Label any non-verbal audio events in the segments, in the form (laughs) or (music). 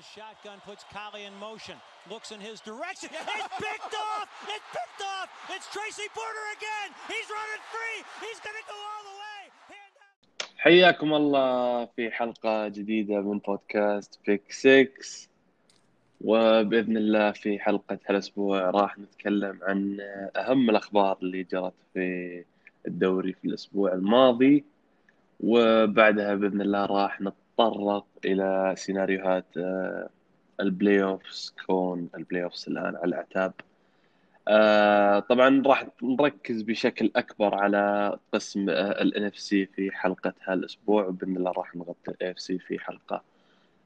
the shotgun puts Kali in motion. Looks in his direction. (laughs) It's picked off. It's picked off. It's Tracy Porter again. He's running free. He's going go all the way. حياكم الله في حلقة جديدة من بودكاست بيك 6 وبإذن الله في حلقة هالأسبوع راح نتكلم عن أهم الأخبار اللي جرت في الدوري في الأسبوع الماضي وبعدها بإذن الله راح نطلع نتطرق إلى سيناريوهات آه، ال playoffs كون ال playoffs الآن على الأعتاب آه، طبعا راح نركز بشكل أكبر على قسم ال NFC في حلقه هالاسبوع وباذن الله راح نغطي ال AFC في حلقة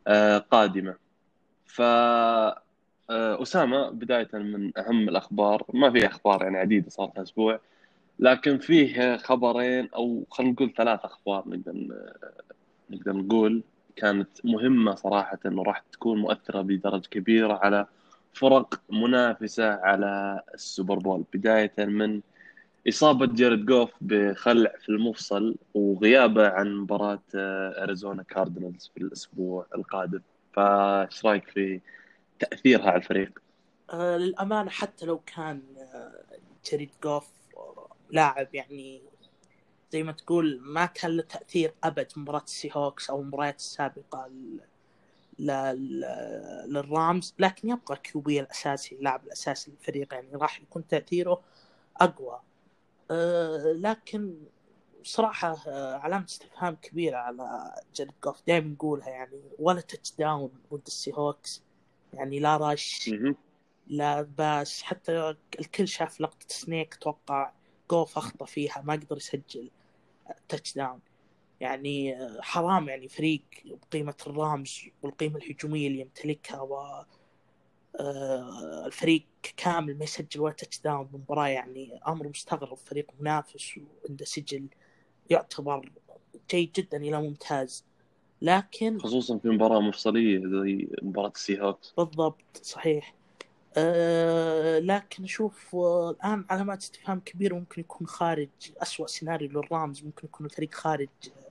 آه، قادمة. ف أسامة بداية من أهم الأخبار ما في أخبار يعني عديدة صار أسبوع لكن فيه خبرين أو خلينا نقول ثلاث أخبار نقدر نقدر نقول كانت مهمة صراحة إنه راح تكون مؤثرة بدرجة كبيرة على فرق منافسة على ال Super Bowl بداية من إصابة جيرد جوف بخلع في المفصل وغيابه عن مباراة آه، Arizona Cardinals في الأسبوع القادم فإيش رأيك في تأثيرها على الفريق؟ آه للأمانة حتى لو كان آه جيرد جوف لاعب يعني زي ما تقول ما كان له تأثير أبد مباراة ال Seahawks أو المباريات ل- لل Rams لكن يبقى QB الأساسي اللاعب الأساسي للفريق يعني راح يكون تأثيره أقوى. آه لكن صراحة آه، علامة استفهام كبيرة على جيرد جوف دائما نقولها يعني ولا touchdown ضد ال Seahawks. يعني لا رش. لا باس. حتى الكل شاف لقطة sneak أتوقع جوف أخطأ فيها ما قدر يسجل. touchdown يعني آه، حرام يعني فريق بقيمة الرامز والقيمة الهجومية اللي يمتلكها و آه، الفريق كامل ما يسجل ولا touchdown بمباراة يعني أمر مستغرب فريق منافس وعنده سجل يعتبر جيد جدا إلى ممتاز. لكن خصوصا في مباراة مفصلية زي مباراة السي هوكس بالضبط صحيح. أه لكن أشوف آه، الآن علامات استفهام كبيرة ممكن يكون خارج أسوأ سيناريو للرامز ممكن يكون الفريق خارج آه،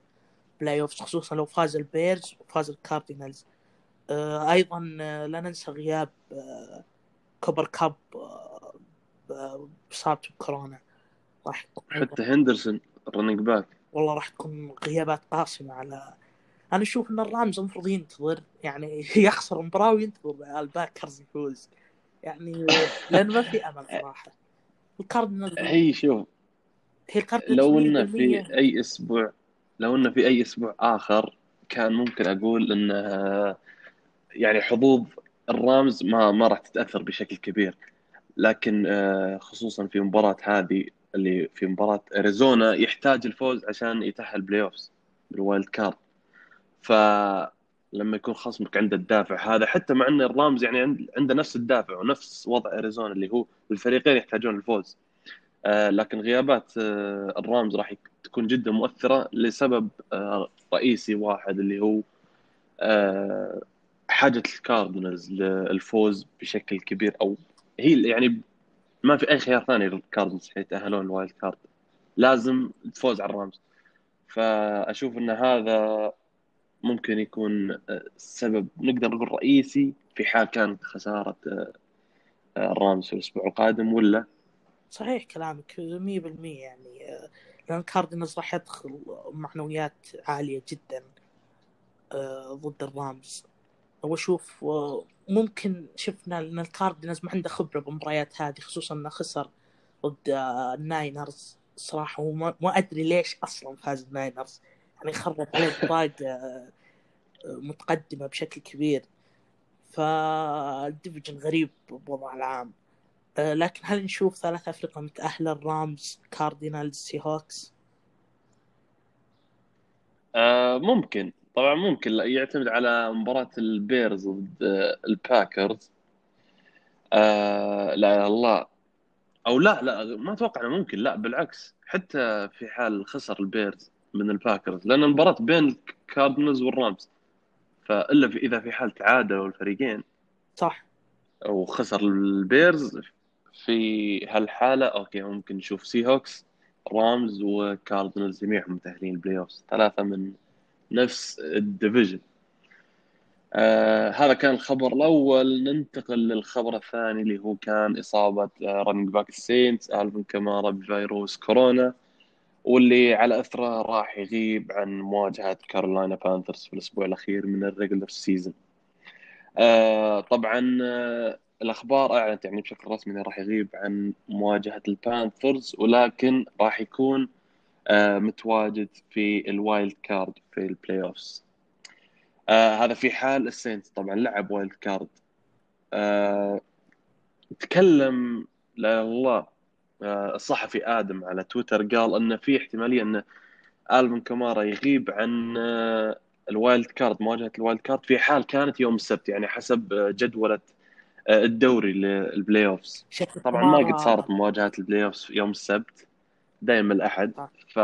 playoffs خصوصا لو فاز البيرز وفاز الكاردينالز أه أيضا آه، لا ننسى غياب آه، كوبر كاب آه، ب- بإصابته بكورونا. راح حتى هندرسون ال running back والله راح تكون غيابات قاسمة على أنا أشوف إن الرامز المفروض ينتظر يعني (laughs) يخسر مباراة وينتظر الباكرز يفوز. يعني لأن ما في أمل صراحة. الكاردينالز هي شوف هي الكاردينالز لو إنه 100% في أي أسبوع لو إنه في أي أسبوع آخر كان ممكن أقول انه يعني حظوظ الرامز ما ما راح تتأثر بشكل كبير. لكن خصوصا في مباراة هذه اللي في مباراة أريزونا يحتاج الفوز عشان يتأهل playoffs بال wild card فلما يكون خصمك عنده الدافع هذا حتى مع إن الرامز يعني عند- عنده نفس الدافع ونفس وضع أريزونا اللي هو الفريقين يحتاجون الفوز. آه، لكن غيابات آه، الرامز راح تكون جدا مؤثرة لسبب آه، رئيسي واحد اللي هو حاجة الكاردينالز للفوز بشكل كبير أو هي يعني ما في أي خيار ثاني للكاردينالز يتأهلون ال wild card. لازم الفوز على الرامز. فأشوف أن هذا ممكن يكون آه، سبب نقدر نقول رئيسي في حال كانت خسارة آه، آه، الرامز في الأسبوع القادم ولا؟ صحيح كلامك 100% يعني آه، لأن الكاردينالز راح يدخل معنويات عالية جدا آه، ضد الرامز وأشوف آه، ممكن شفنا إن الكاردينالز ما عنده خبرة بالمباريات هذه خصوصا إنه خسر ضد آه، الناينرز. صراحة وما ما أدري ليش أصلا فاز الناينرز. يعني خرب عليه آه، آه، متقدمة بشكل كبير. فال division غريب بوضع العام. آه، لكن هل نشوف ثلاث افرقه متأهلة؟ الرامز كاردينالز سي هوكس آه ممكن. طبعا ممكن يعتمد على مباراة البيرز ضد آه، الباكرز. آه لا الله. أو لا لا ما أتوقع إنه ممكن لا بالعكس. حتى في حال خسر البيرز. من الباكرز لأن المباراة بين الكاردينالز والرامز. فإلا في إذا في حال تعادلوا الفريقين. صح. أو خسر البيرز في هالحالة أوكي ممكن نشوف سي هوكس رامز وكاردينالز جميعهم متأهلين ال playoffs ثلاثة من نفس ال division. آه هذا كان الخبر الأول. ننتقل للخبر الثاني اللي هو كان إصابة آه running back السينتس ألفن كمارا بفيروس كورونا. واللي على إثره راح يغيب عن مواجهة كارولاينا بانثرز في الأسبوع الأخير من ال regular season. آه طبعا آه الأخبار أعلنت يعني بشكل رسمي إنه راح يغيب عن مواجهة البانثرز ولكن راح يكون آه متواجد في ال wild card في ال playoffs. هذا في حال السينت طبعا لعب wild card. تكلم لا الله الصحفي آدم على تويتر قال إن في احتمالية إن الفن كمارا يغيب عن آه ال wild card مواجهة ال wild card في حال كانت يوم السبت يعني حسب جدولة الدوري لل playoffs طبعا ما قد صارت مواجهات ال playoffs يوم السبت دائما الأحد. ف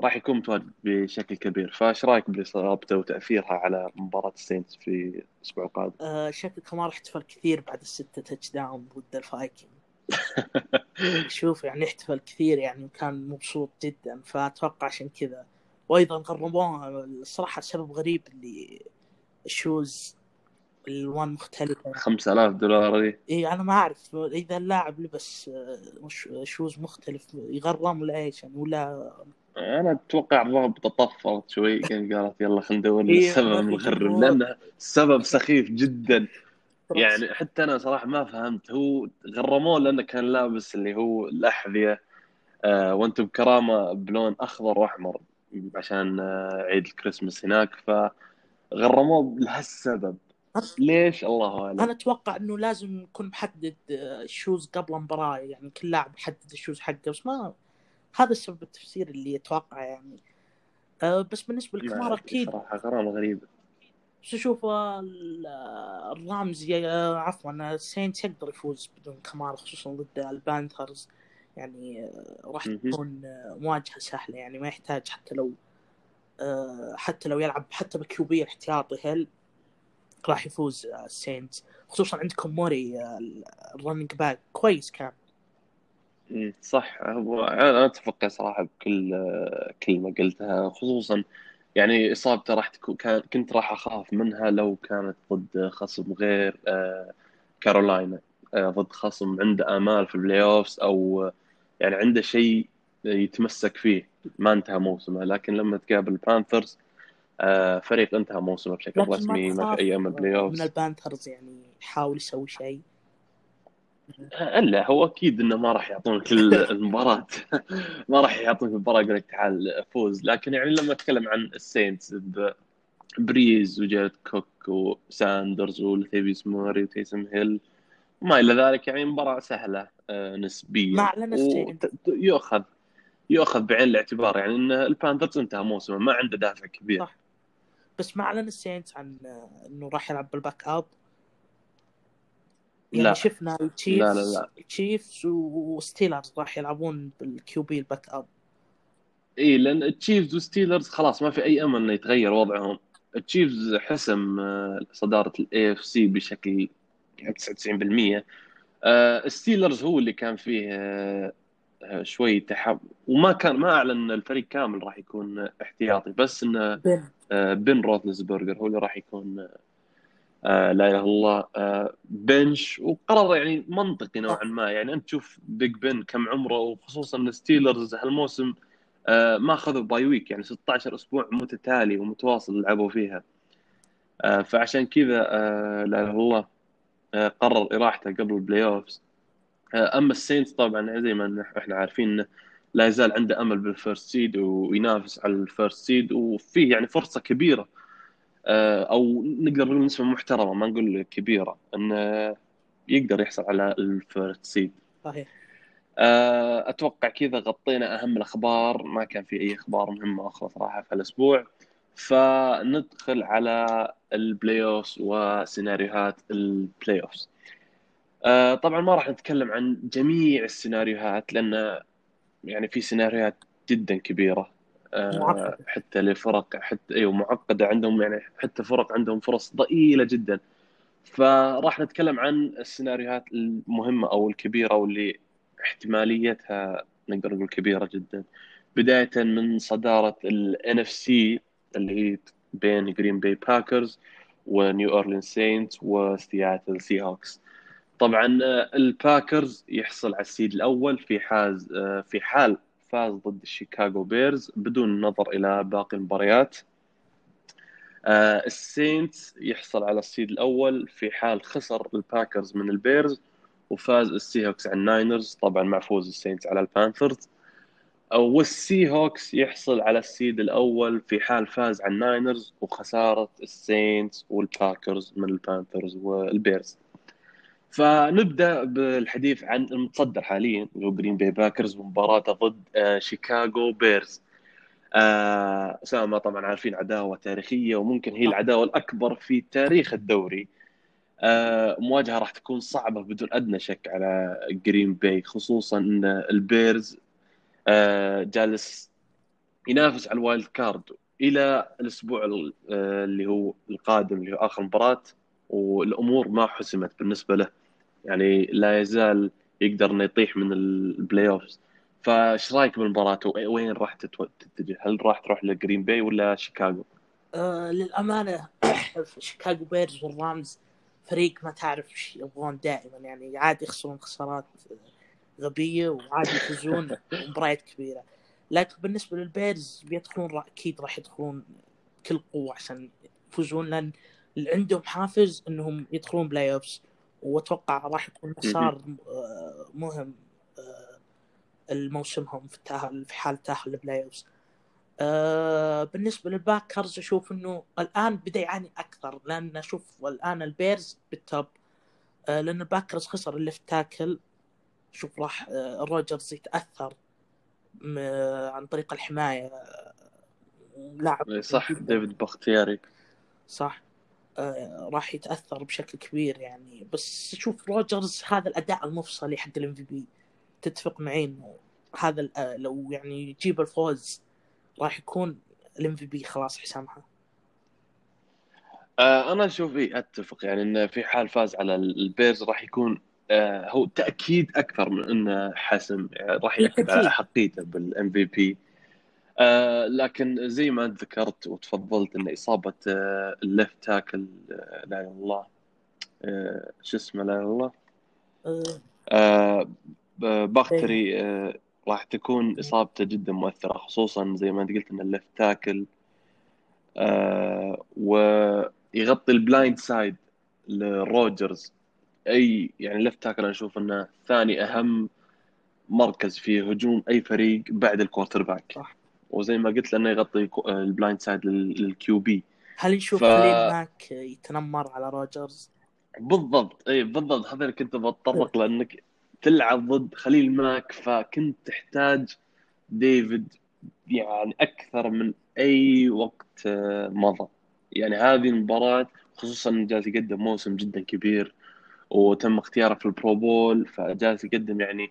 راح يكون متواجد بشكل كبير فإيش رأيك باصابته وتأثيرها على مباراة السينتس في الأسبوع القادم؟ آه شكل كمارا احتفل كثير بعد الستة touchdown ضد الفايكنج (laughs) شوف يعني احتفل كثير يعني وكان مبسوط جدا فأتوقع عشان كذا. وأيضا غرموه الصراحة سبب غريب اللي ال shoes الالوان مختلفة. 5000 دولار دي اي أنا ما أعرف إذا اللاعب لبس شوز مختلف يغرم ولا إيش؟ يعني ولا أنا أتوقع الضابط طفرت شوي كان قالت يلا خلينا ندور إيه، السبب المغرب جمهور. لأنه السبب سخيف جدا. يعني حتى أنا صراحة ما فهمت. هو غرموه لأنه كان لابس اللي هو الأحذية آه وأنتم بكرامة بلون أخضر وأحمر عشان آه عيد الكريسماس هناك. فغرموه لهالسبب. ليش؟ الله أعلم. أنا أتوقع إنه لازم يكون محدد آه، ال shoes قبل المباراه يعني كل لاعب يحدد ال shoes حقه. بس ما هذا السبب التفسير اللي أتوقع يعني. آه، بس بالنسبة ما لكمارا أكيد صراحة غرامة غريبة. بس أشوف آه، ال- آه، الرامز عفوا السينت يقدر يفوز بدون كمارا خصوصا ضد البانثرز. يعني آه، راح. تكون آه، مواجهه سهلة يعني ما يحتاج حتى لو آه، حتى لو يلعب حتى ب QB احتياطي هل راح يفوز آه، السينت خصوصا عندكم موري آه، ال running back كويس كان. صح. أنا أتفق صراحة بكل كلمه قلتها خصوصا يعني إصابته راح تكون كنت راح أخاف منها لو كانت ضد خصم غير آه، كارولاينا. آه، ضد خصم عنده آمال في ال playoffs أو آه، يعني عنده شيء يتمسك فيه. ما انتهى موسمه. لكن لما تقابل البانثرز فريق انتهى موسمه بشكل رسمي ما في أي أمل playoffs. من البانثرز يعني يحاول يسوي شيء. إلا هو أكيد إنه ما راح يعطونك ال- (laughs) المباراة. ما راح يعطونك المباراة يقول لك تعال فوز. لكن يعني لما أتكلم عن السينتس بريز وجاريد كوك وساندرز ولثيبيس موري وتيسم هيل وما إلى ذلك يعني مباراة سهلة آه، نسبيا. وت- يؤخذ يؤخذ بعين الاعتبار. يعني إن البانثرز انتهى موسمه ما عنده دافع كبير. صح. بس ما أعلن السينت عن آه، إنه راح يلعب بال backup. يعني لا. شفنا التشيفز لا، لا، لا. التشيفز وستيلرز راح يلعبون بال QB ال backup إي لأن التشيفز والستيلرز خلاص ما في أي أمل إنه يتغير وضعهم التشيفز حسم آه، صدارة ال AFC بشكل يعني 99% آه، الستيلرز هو اللي كان فيه آه، آه، شوي تحب وما كان ما أعلن الفريق كامل راح يكون احتياطي بس إنه بن آه، بن روثلسبرجر هو اللي راح يكون آه، لا إله إلا الله آه، bench وقرار يعني منطقي نوعا ما. يعني أنت تشوف بيج بن كم عمره وخصوصا الستيلرز هالموسم آه، ما أخذوا bye week يعني 16 أسبوع متتالي ومتواصل لعبوا فيها. آه، فعشان كذا آه، لا إله إلا الله آه، قرر إراحته قبل ال playoffs أما السينتس طبعا زي ما إحنا عارفين إنه لا يزال عنده أمل بال first seed وينافس على ال first seed وفيه يعني فرصة كبيرة آه، أو نقدر نقول نسبه محترمة ما نقول كبيرة انه يقدر يحصل على ال first seed صحيح. آه، أتوقع كذا غطينا أهم الأخبار ما كان في أي أخبار مهمة أخرى صراحة في الأسبوع. فندخل على ال playoffs وسيناريوهات ال playoffs آه، طبعا ما راح نتكلم عن جميع السيناريوهات لأن يعني في سيناريوهات جدا كبيرة. آه، معقدة. حتى لفرق حتى أيوه معقدة عندهم يعني حتى فرق عندهم فرص ضئيلة جدا. فراح نتكلم عن السيناريوهات المهمة أو الكبيرة واللي احتماليتها نقدر نقول كبيرة جدا. بداية من صدارة ال NFC اللي هي بين جرين باي باكرز ونيو اورلين سينت وسياتل سي هوكس طبعا آه، الباكرز يحصل على ال seed الأول في حاز آه، في حال فاز ضد الشيكاغو بيرز بدون النظر إلى باقي المباريات. آه، السينتس يحصل على ال seed الأول في حال خسر الباكرز من البيرز وفاز السي هوكس على الناينرز طبعا مع فوز السينتس على البانثرز. والسي هوكس يحصل على ال seed الأول في حال فاز على الناينرز وخسارة السينتس والباكرز من البانثرز والبيرز. فنبدأ بالحديث عن المتصدر حاليا اللي هو جرين باي باكرز ومباراته ضد آه، شيكاغو بيرز آه، أسامة طبعا عارفين عداوة تاريخية وممكن هي العداوة الأكبر في تاريخ الدوري. آه، مواجهة راح تكون صعبة بدون أدنى شك على جرين باي خصوصا إن البيرز جالس ينافس على ال wild card إلى الأسبوع اللي هو القادم اللي هو آخر مباراة والأمور ما حسمت بالنسبة له. يعني لا يزال يقدر إنه يطيح من ال playoffs فايش رأيك بالمباراة؟ وين راح تتجه؟ هل راح تروح لجرين باي ولا شيكاغو؟ آه للأمانة شيكاغو بيرز والرامز. فريق ما تعرف إيش يبغون دائما. يعني عادي يخسرون خسارات غبية وعادي يفوزون مباريات كبيرة. لكن بالنسبة للبيرز بيدخلون أكيد راح يدخلون كل قوة عشان يفوزون لأن اللي عندهم حافز إنهم يدخلون playoffs واتوقع راح يكون مسار آه، مهم آه، الموسمهم في التاهل في حال تاهل ال playoffs. آه، بالنسبة للباكرز أشوف إنه الآن بدأ يعاني أكثر لأن أشوف الآن البيرز بال top. لأن الباكرز خسر ال left tackle. شوف راح روجرز يتأثر عن طريق الحماية. لاعب إيه، صح ديفيد بختياري صح. راح يتأثر بشكل كبير يعني. بس شوف روجرز هذا الأداء المفصلي حق ال MVP. تتفق معي إنه هذا آه، لو يعني يجيب الفوز راح يكون ال MVP خلاص حسمها. آه أنا أشوف اي أتفق يعني انه في حال فاز على البيرز راح يكون آه هو تأكيد أكثر من انه حسم يعني راح ياخذ على حقيته بال MVP. آه لكن زي ما ذكرت وتفضلت إن إصابة آه ال left tackle آه لا إله الله. آه شو اسمه لا إله الله؟ آه. بختياري آه راح تكون إصابته جدا مؤثرة خصوصا زي ما أنت قلت إن ال left tackle. آه ويغطي ال blind side لروجرز. أي يعني ال left tackle أنا أشوف إنه ثاني أهم مركز في هجوم أي فريق بعد ال quarterback. صح. وزي ما قلت لأنه يغطي ال blind side لل QB. هل نشوف ف... ماك يتنمر على روجرز؟ بالضبط. إي بالضبط. هذا اللي كنت بتطرق لأنك تلعب ضد خليل ماك فكنت تحتاج ديفيد يعني أكثر من أي وقت آه، مضى. يعني هذه المباراة خصوصا جالس يقدم موسم جدا كبير وتم اختياره في ال Pro Bowl فجالس يقدم يعني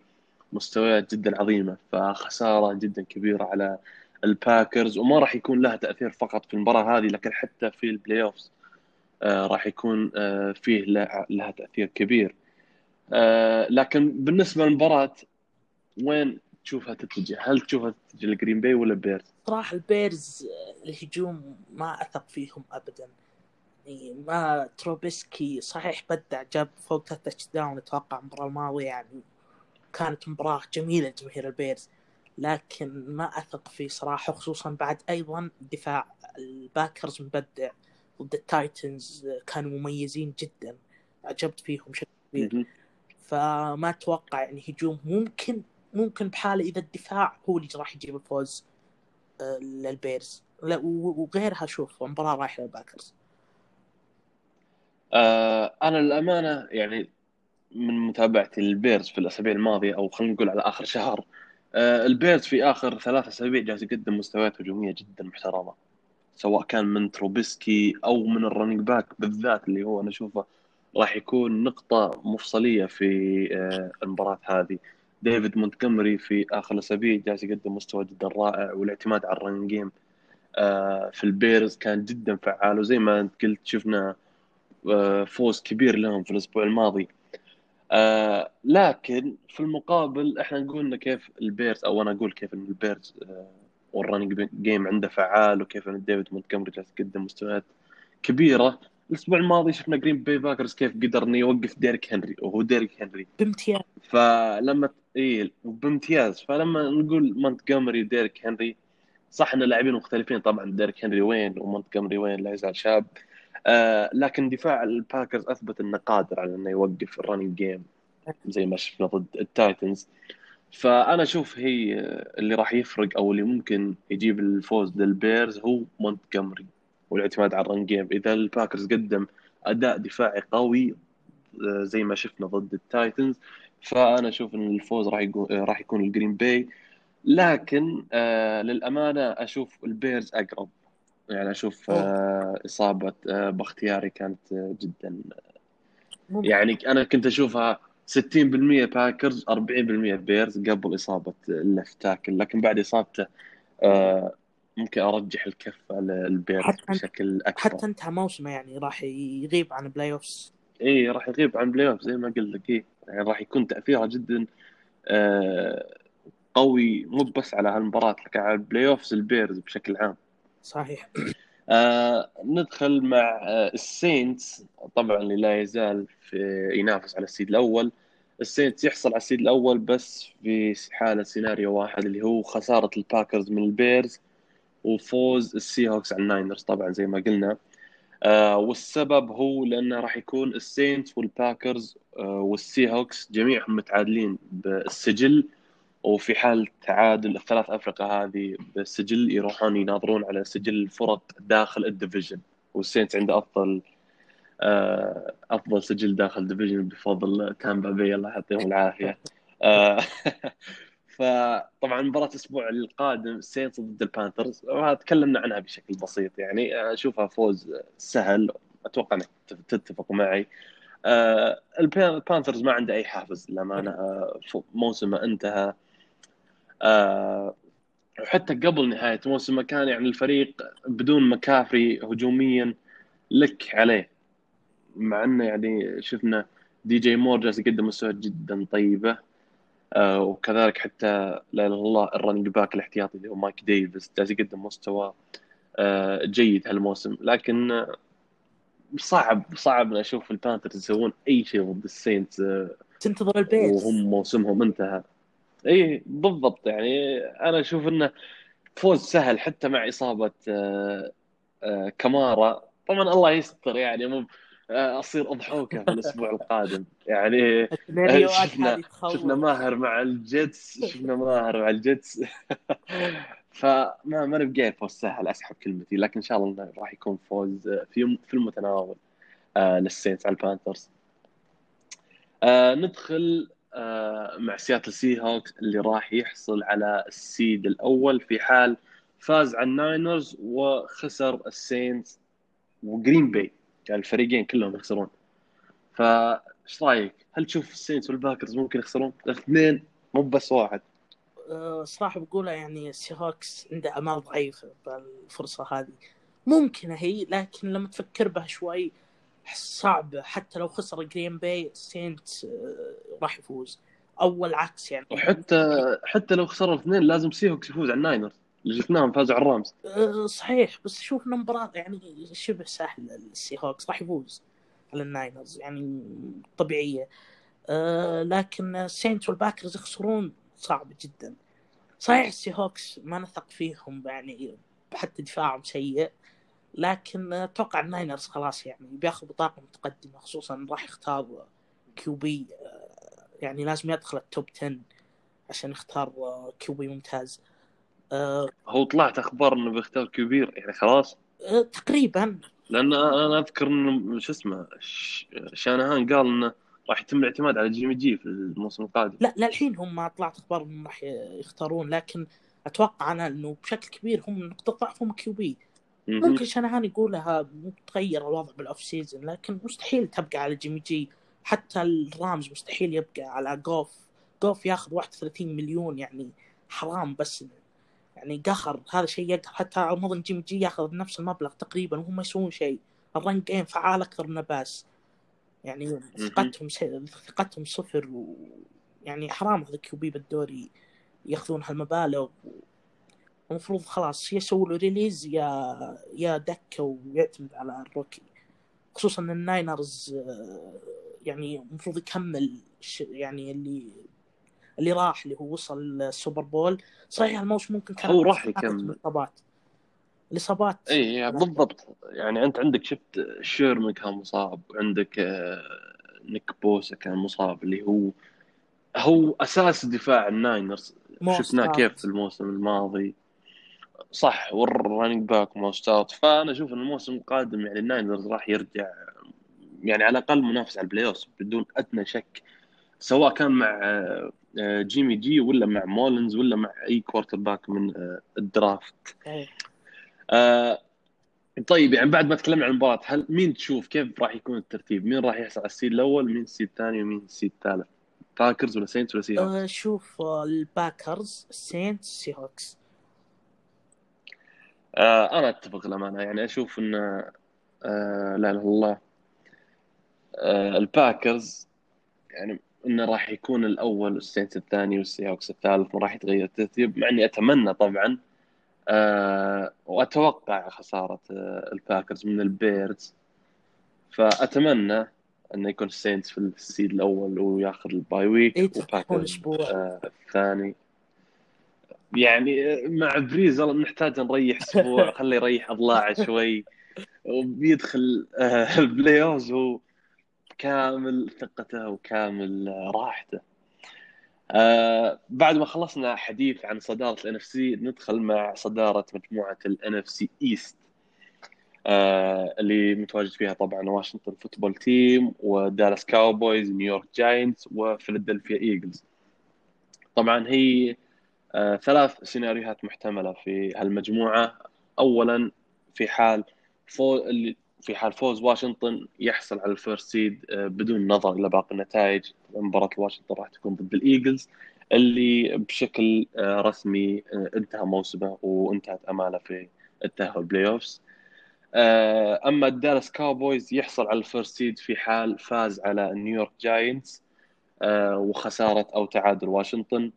مستويات جدا عظيمة فخسارة جدا كبيرة على الباكرز وما راح يكون لها تأثير فقط في المباراة هذه لكن حتى في ال playoffs آه راح يكون آه فيه لها تأثير كبير آه لكن بالنسبة للمباراة وين تشوفها تتجه؟ هل تشوفها تتجه لجرين باي ولا بيرز؟ صراحة البيرز الهجوم ما أثق فيهم ابدا يعني ما تروبيسكي صحيح بدع جاب فوق touchdown أتوقع المباراه الماضيه يعني كانت مباراة جميلة جماهير البيرز لكن ما أثق فيه صراحة خصوصا بعد أيضا دفاع الباكرز مبدع ضد التايتنز كانوا مميزين جدا عجبت فيهم بشكل كبير. فما أتوقع يعني هجوم ممكن ممكن بحالة إذا الدفاع هو اللي راح يجيب الفوز آه، للبيرز. لا وغيرها شوف المباراه رايحة للباكرز. آه أنا للأمانة يعني من متابعتي للبيرز في الأسابيع الماضية أو خلينا نقول على آخر شهر البيرز في آخر ثلاث أسابيع جالس يقدم مستويات هجومية جدا محترمة سواء كان من تروبيسكي أو من ال running back بالذات اللي هو أنا أشوفه راح يكون نقطة مفصلية في آه، المباراة هذه. ديفيد مونتجمري في آخر الاسابيع جالس يقدم مستوى جدا رائع والاعتماد على الرننج جيم آه، في البيرز كان جدا فعال وزي ما انت قلت شفنا فوز كبير لهم في الأسبوع الماضي. آه لكن في المقابل إحنا نقول كيف البيرز أو أنا أقول كيف إن البيرز آه وال running game عنده فعال وكيف إن ديفيد مونتجمري جالس يقدم مستويات كبيرة. الأسبوع الماضي شفنا جرين باي باكرز كيف قدر إنه يوقف ديريك هنري وهو ديريك هنري. بامتياز. فلما إي بامتياز فلما نقول مونتجومري وديريك هنري صح إن اللاعبين مختلفين طبعا ديريك هنري وين ومونتجومري وين لا يزال شاب. آه لكن دفاع الباكرز أثبت إنه قادر على إنه يوقف ال running game زي ما شفنا ضد التايتنز. فأنا أشوف هي اللي راح يفرق أو اللي ممكن يجيب الفوز للبيرز هو مونتجومري والاعتماد على ال run game إذا الباكرز قدم أداء دفاعي قوي آه، زي ما شفنا ضد التايتنز فأنا أشوف إن الفوز راح يكون راح يكون الجرين باي لكن آه للأمانة أشوف البيرز أقرب. يعني أشوف آه إصابة آه باختياري كانت آه جدا ممكن. يعني أنا كنت أشوفها 60% باكرز 40% بيرز قبل إصابة ال left tackle. لكن بعد إصابته ممكن أرجح الكفه للبيرز حتى أنت- بشكل أكبر. حتى انتهى موسمة يعني راح يغيب عن playoffs إي راح يغيب عن playoff زي ما قلت لك إيه. يعني راح يكون تأثيرها جدا قوي مو بس على هالمباراة لكن على ال playoffs البيرز بشكل عام. صحيح. آه ندخل مع آه السينتس. طبعا اللي لا يزال في ينافس على ال seed الأول. السينتس يحصل على ال seed الأول بس في حالة سيناريو واحد اللي هو خسارة الباكرز من البيرز وفوز السي هوكس على الناينرز طبعا زي ما قلنا. آه والسبب هو لأنه راح يكون السينتس والباكرز آه والسي هوكس جميعهم متعادلين بالسجل. وفي حال تعادل الثلاث افرقه هذه بالسجل يروحون يناظرون على سجل الفرق داخل ال division. والسينتس عنده أفضل آه، أفضل سجل داخل ال division بفضل تامبا بي الله يعطيهم العافية. آه، (laughs) فطبعا مباراة الأسبوع القادم السينتس ضد البانثرز. تكلمنا عنها بشكل بسيط يعني. أشوفها فوز سهل أتوقع إنك تتفق معي. آه، البانثرز ما عنده أي حافز للأمانة. آه، موسمه انتهى. وحتى قبل نهاية موسمه كان يعني الفريق بدون مكافري هجوميا لك عليه. مع إنه يعني شفنا دي جي مور جالس يقدم مستويات جدا طيبة آه وكذلك حتى لا إله إلا الله ال running back الاحتياطي اللي هو مايك ديفيس جالس يقدم مستوى آه جيد هالموسم. لكن آه، صعب صعب أشوف البانثرز يسوون أي شيء ضد السينتس آه تنتظر البيت وهم موسمهم انتهى. إي بالضبط. يعني أنا أشوف إنه فوز سهل حتى مع إصابة آه، آه، كمارا طبعا الله يستر يعني مو آه، أصير أضحوكة في الأسبوع (laughs) القادم. يعني السيناريوهات شفنا- شفنا ماهر مع الجيتس شفنا ماهر مع الجيتس. (laughs) فما ما نبقى فوز سهل أسحب كلمتي. لكن إن شاء الله راح يكون فوز آه، في في المتناول آه، للسينتس على البانثرز. آه، ندخل آه، مع سياتل سي هوكس اللي راح يحصل على ال seed الأول في حال فاز على الناينرز وخسر السينتس وجرين باي يعني الفريقين كلهم يخسرون فايش رأيك؟ هل تشوف السينتس والباكرز ممكن يخسرون؟ الاثنين مو بس واحد أه، صراحة بقولها يعني السي هوكس عنده أمال ضعيفة بالفرصة هذه ممكنة هي لكن لما تفكر بها شوي صعب. حتى لو خسر Green Bay Saints راح يفوز. أول عكس يعني. وحتى حتى لو خسروا الاثنين لازم Seahawks يفوز على ال Niners اللي شفناهم فازوا على ال Rams أه، صحيح. بس شوف إن مباراة يعني شبه سهلة ال Seahawks راح يفوز على ال Niners يعني طبيعية. أه، لكن ال Saints وال Packers يخسرون صعب جدا. صحيح ال Seahawks ما نثق فيهم يعني حتى دفاعهم سيء. لكن أتوقع ال Niners خلاص يعني. بياخذ بطاقة متقدمة خصوصا راح يختار QB يعني لازم يدخل ال top 10 عشان يختار QB ممتاز. أه، هو طلعت أخبار إنه بيختار QB يعني خلاص. تقريبا. لأن أنا أذكر إنه شو اسمه شانهان قال إنه راح يتم الاعتماد على Jimmy G في الموسم القادم. لا للحين هم ما طلعت أخبار إنهم راح يختارون لكن أتوقع أنا إنه بشكل كبير هم نقطة ضعفهم QB. مهم. ممكن شانهان يقولها متغير الوضع بال off season لكن مستحيل تبقى على Jimmy G حتى ال Rams مستحيل يبقى على جوف جوف ياخذ 31 مليون يعني حرام بس يعني قهر. هذا شيء يقهر. حتى اظن Jimmy G ياخذ نفس المبلغ تقريبا وهم ما يسوون شيء. ال run game فعال أكثر من pass يعني ثقتهم ثقتهم صفر و يعني حرام هذا QB بالدوري ياخذون هالمبالغ. المفروض خلاص يسووا له release يا يا دكة ويعتمد على ال rookie. خصوصا إن ال Niners آه، يعني المفروض يكمل يعني اللي اللي راح اللي هو وصل ال Super Bowl. صحيح الموسم ممكن كان هو راح يكمل. اصابات الإصابات. إي بالضبط. يعني أنت عندك شفت شيرمان كان مصاب وعندك آه، نيك بوسا كان مصاب اللي هو هو أساس دفاع ال Niners. شفناه كيف في الموسم الماضي. صح وال running back موسترت فأنا أشوف إن الموسم القادم يعني ال Niners راح يرجع يعني على الأقل منافس على ال play بدون أدنى شك سواء كان مع آه، Jimmy G ولا مع مولنز ولا مع أي quarterback من آه، ال draft آه طيب يعني بعد ما تكلمنا عن المباراة هل مين تشوف كيف راح يكون الترتيب؟ مين راح يحصل على ال seed الأول؟ مين ال seed الثاني؟ ومين ال seed الثالث؟ Packers ولا Saints ولا Seahawks؟ شوف ال Packers ال Saints Seahawks آه أنا أتفق الأمانة. يعني أشوف إن آه لا إله إلا الله. آه ال Packers يعني انه راح يكون الأول وال Saints الثاني وال Seahawks الثالث وراح يتغير الترتيب مع إني أتمنى طبعا. آه وأتوقع خسارة آه ال Packers من ال Bears فأتمنى إنه يكون ال Saints في ال seed الأول وياخذ ال bye week إيه و Packers آه الثاني. يعني مع بريز نحتاج نريح أسبوع (laughs) خليه يريح أضلاعه شوي وبيدخل آه ال playoff كامل ثقته وكامل راحته. آه بعد ما خلصنا حديث عن صدارة ال NFC ندخل مع صدارة مجموعة ال NFC East اللي متواجد فيها طبعا Washington Football Team و Dallas Cowboys New York Giants و Philadelphia Eagles طبعا هي آه ثلاث سيناريوهات محتملة في هالمجموعة. اولا في حال فو في حال فوز واشنطن يحصل على ال first seed آه، بدون نظر إلى باقي النتائج. مباراة واشنطن راح تكون ضد ال Eagles اللي بشكل آه، رسمي انتهى موسمه وانتهت اماله في التأهل playoffs أما ال Dallas Cowboys يحصل على ال first seed في حال فاز على New York Giants وخسارة أو تعادل واشنطن.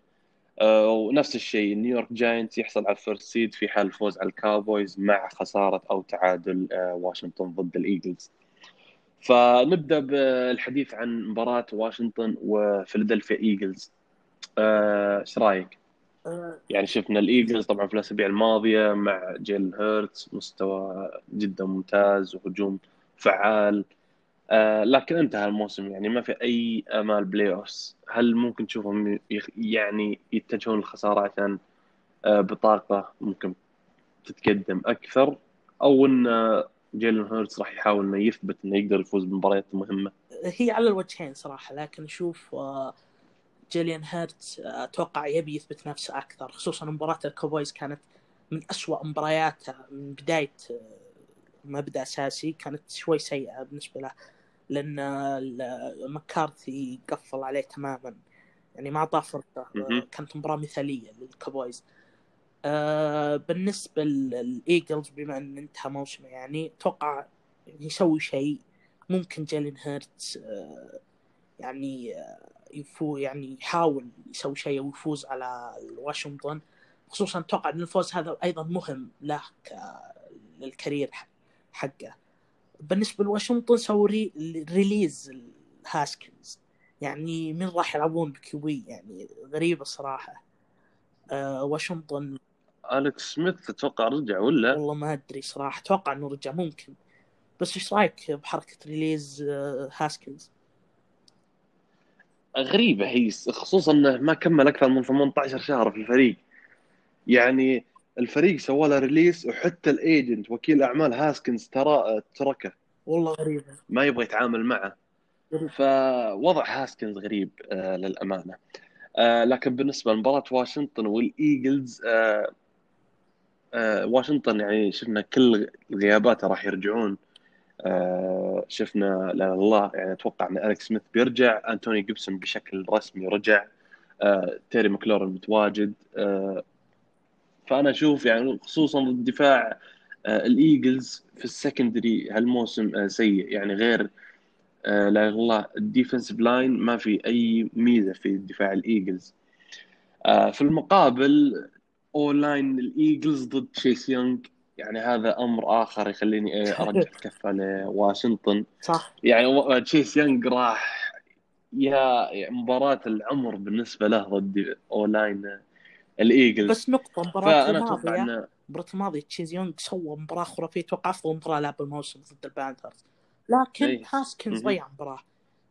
ونفس الشيء New York Giants يحصل على ال first seed في حال الفوز على ال Cowboys مع خسارة أو تعادل آه، واشنطن ضد ال Eagles. فنبدأ بالحديث عن مباراة واشنطن و Philadelphia Eagles. آه، إيش رأيك؟ يعني شفنا ال Eagles طبعا في الأسابيع الماضية مع جيلن هيرتس مستوى جدا ممتاز وهجوم فعال آه لكن انتهى الموسم يعني ما في أي آمال playoffs هل ممكن تشوفهم يعني يتجهون للخسارة عشان آه بطاقة ممكن تتقدم أكثر أو إن جيلن هيرتس راح يحاول إنه يثبت إنه يقدر يفوز بمباريات مهمة؟ هي على الوجهين صراحة لكن أشوف آه، جيلن هيرتس آه، أتوقع يبي يثبت نفسه أكثر خصوصا مباراة ال Cowboys كانت من أسوأ مبارياته من بداية آه، ما بدأ أساسي كانت شوي سيئة بالنسبة له. لأن مكارثي قفل عليه تماما. يعني ما أعطاه فرصة. كانت مباراة مثالية لل Cowboys. آه بالنسبة لل Eagles بما إن انتهى موسمه يعني أتوقع يسوي شيء. ممكن جيلن هيرتس آه يعني آه يفو يعني يحاول يسوي شيء ويفوز على واشنطن. خصوصا أتوقع إن الفوز هذا أيضا مهم له لل career حقه. بالنسبة لواشنطن سووا release هاسكنز يعني مين راح يلعبون ب QB يعني غريبة الصراحه آه واشنطن. الكس سميث أتوقع رجع ولا؟ والله ما أدري صراحة أتوقع إنه رجع ممكن. بس إيش رأيك بحركة release آه هاسكنز؟ غريبة هي خصوصا إنه ما كمل أكثر من 18 شهر في الفريق. يعني الفريق سوى له release وحتى ال agent وكيل أعمال هاسكنز ترى تركه. والله غريبه ما يبغى يتعامل معه. فوضع هاسكنز غريب آه للأمانة. آه لكن بالنسبة لمباراة واشنطن والايجلز آه آه واشنطن يعني شفنا كل غياباته راح يرجعون. آه شفنا لا الله يعني أتوقع إن الكس سميث بيرجع انتونيو جيبسون بشكل رسمي رجع آه تيري مكلورن متواجد آه فأنا أشوف يعني خصوصا الدفاع آه، الإيجلز في ال secondary هالموسم آه، سيء. يعني غير آه، لا الله ال defensive line ما في أي ميزة في دفاع الإيجلز. في المقابل O-line الإيجلز ضد تشيس يونغ. يعني هذا أمر آخر يخليني أرجع الكفه لواشنطن صح. يعني تشيس يونغ راح يا مباراة العمر بالنسبة له ضد O-line الإيجلز. بس فأنا أتوقع الماضية إنه المباراة الماضية تشيز يونغ سوى مباراة خرافية أتوقع أفضل مباراة لعب الموسم ضد البانثرز لكن إيه. هاسكنز. ضيع مباراة.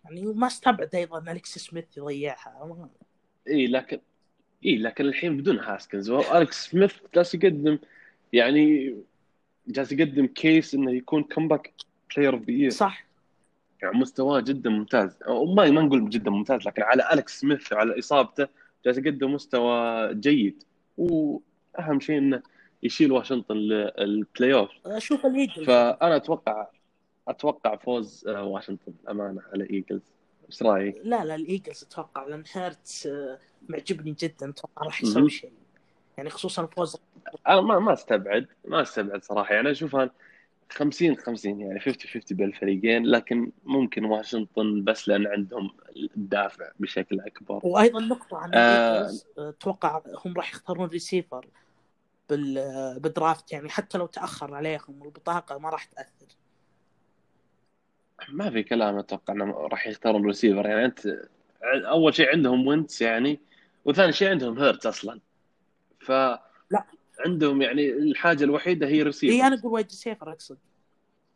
يعني ما استبعد أيضا إن الكس سميث يضيعها. اي لكن اي لكن الحين بدون هاسكنز. والكس سميث جالس يقدم يعني جالس يقدم case إنه يكون comeback player of the صح. يعني مستواه جدا ممتاز. وما ما نقول جدا ممتاز لكن على الكس سميث وعلى إصابته جالس يقدم مستوى جيد. وأهم شيء إنه يشيل واشنطن لل playoff أشوف الايجلز فأنا أتوقع أتوقع فوز آه، واشنطن امانه على إيجلز. إيش رأيك؟ لا لا الإيجلز أتوقع لأن هيرتس آه، معجبني جدا. أتوقع راح. يسوي شيء. يعني خصوصا فوز. أنا ما ما استبعد ما أستبعد صراحة. يعني أشوفها 50 50 يعني 50 50 بين الفريقين لكن ممكن واشنطن بس لأن عندهم الدافع بشكل أكبر وأيضا نقطة عن آه. آه، أتوقع هم راح يختارون ريسيفر بال بال draft يعني حتى لو تأخر عليهم البطاقة ما راح تأثر ما في كلام أتوقع إنهم راح يختارون ريسيفر يعني أنت أول شيء عندهم وينتس يعني وثاني شيء عندهم هيرتز أصلا ف. عندهم يعني الحاجة الوحيدة هي ريسيفر اي أنا أقول wide receiver أقصد.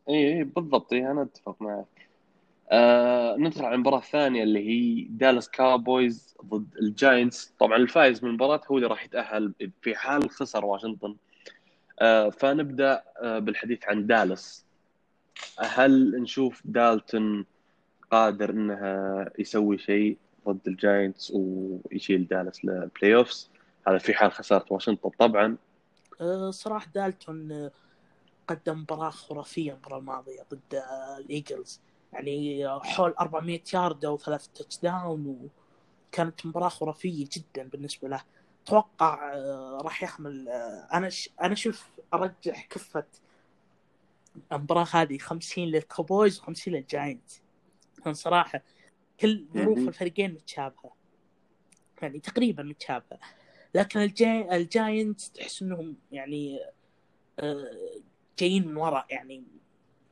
اي اي بالضبط. اي أنا أتفق معك. آه ندخل على المباراة الثانية اللي هي دالاس كاوبويز ضد الجاينتس طبعا الفائز من المباراة هو اللي راح يتأهل في حال خسر واشنطن. آه فنبدأ آه بالحديث عن دالاس هل نشوف دالتون قادر انه يسوي شيء ضد الجاينتس ويشيل دالاس لل playoffs هذا في حال خسارة واشنطن طبعا. آه، صراحة دالتون آه، قدم مباراة خرافية المباراة الماضية ضد آه، الإيجلز. يعني حول 400 يارد وثلاث touchdown وكانت مباراة خرافية جدا بالنسبة له. أتوقع آه، راح يحمل أنا ش... أنا شوف أرجح كفة المباراة هذه 50 للكوبويز و50 للجاينت لأن صراحة كل ظروف. الفريقين متشابهة. يعني تقريبا متشابهة. لكن الجاي... الجاينت تحس إنهم يعني آه، جايين من وراء يعني.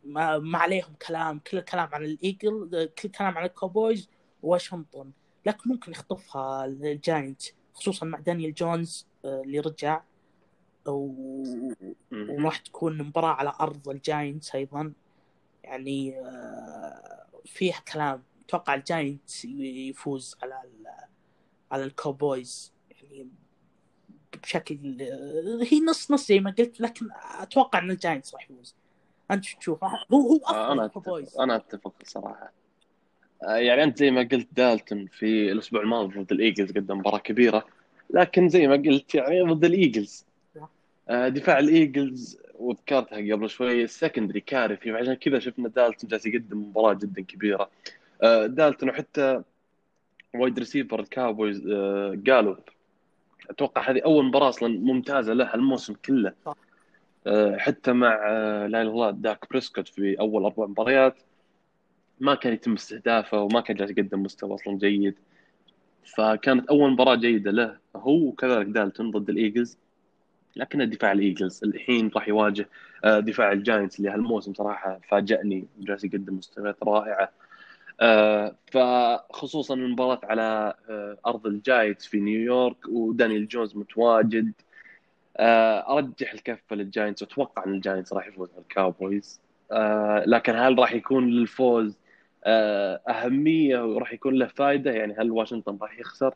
ما, ما عليهم كلام. كل الكلام عن الإيجل كل الكلام عن الكوبويز واشنطن. لكن ممكن يخطفها الجاينت خصوصا مع دانيال جونز آه، اللي رجع. و- وراح تكون مباراة على أرض الجاينتس أيضا. يعني آه، فيها كلام. أتوقع الجاينتس يفوز على ال- على الكوبويز بشكل آه، هي نص نص زي ما قلت لكن أتوقع أن الجاينتس راح يفوز. أنت شو تشوف؟ هو هو أفضل أنا الكوبويز اتفق أنا أتفق صراحة. آه، يعني أنت زي ما قلت دالتون في الأسبوع الماضي ضد الإيجلز قدم مباراة كبيرة. لكن زي ما قلت يعني ضد الإيجلز. آه، دفاع الإيجلز وذكرتها قبل شوي ال secondary كارثي. وعشان كذا شفنا دالتون جالس يقدم مباراة جدا كبيرة. آه، دالتون وحتى wide receiver الكاوبويز آه، قالوب أتوقع هذه أول مباراة أصلا ممتازة له الموسم كله. صح. آه، حتى مع آه، لا إله إلا الله داك بريسكوت في أول أربع مباريات. ما كان يتم استهدافه وما كان جالس يقدم مستوى أصلا جيد. فكانت أول مباراة جيدة له هو وكذلك دالتون ضد الإيجلز. لكن دفاع الإيجلز الحين راح يواجه آه، دفاع الجاينتس اللي هالموسم صراحة فاجأني. جالس يقدم مستويات رائعة. فخصوصا المباراة على آه، أرض الجاينتس في نيويورك ودانيال جونز متواجد. آه، أرجح الكفة للجاينتس وأتوقع أن الجاينتس راح يفوز على الكاوبويز. آه، لكن هل راح يكون للفوز آه، أهمية وراح يكون له فائدة يعني هل واشنطن راح يخسر؟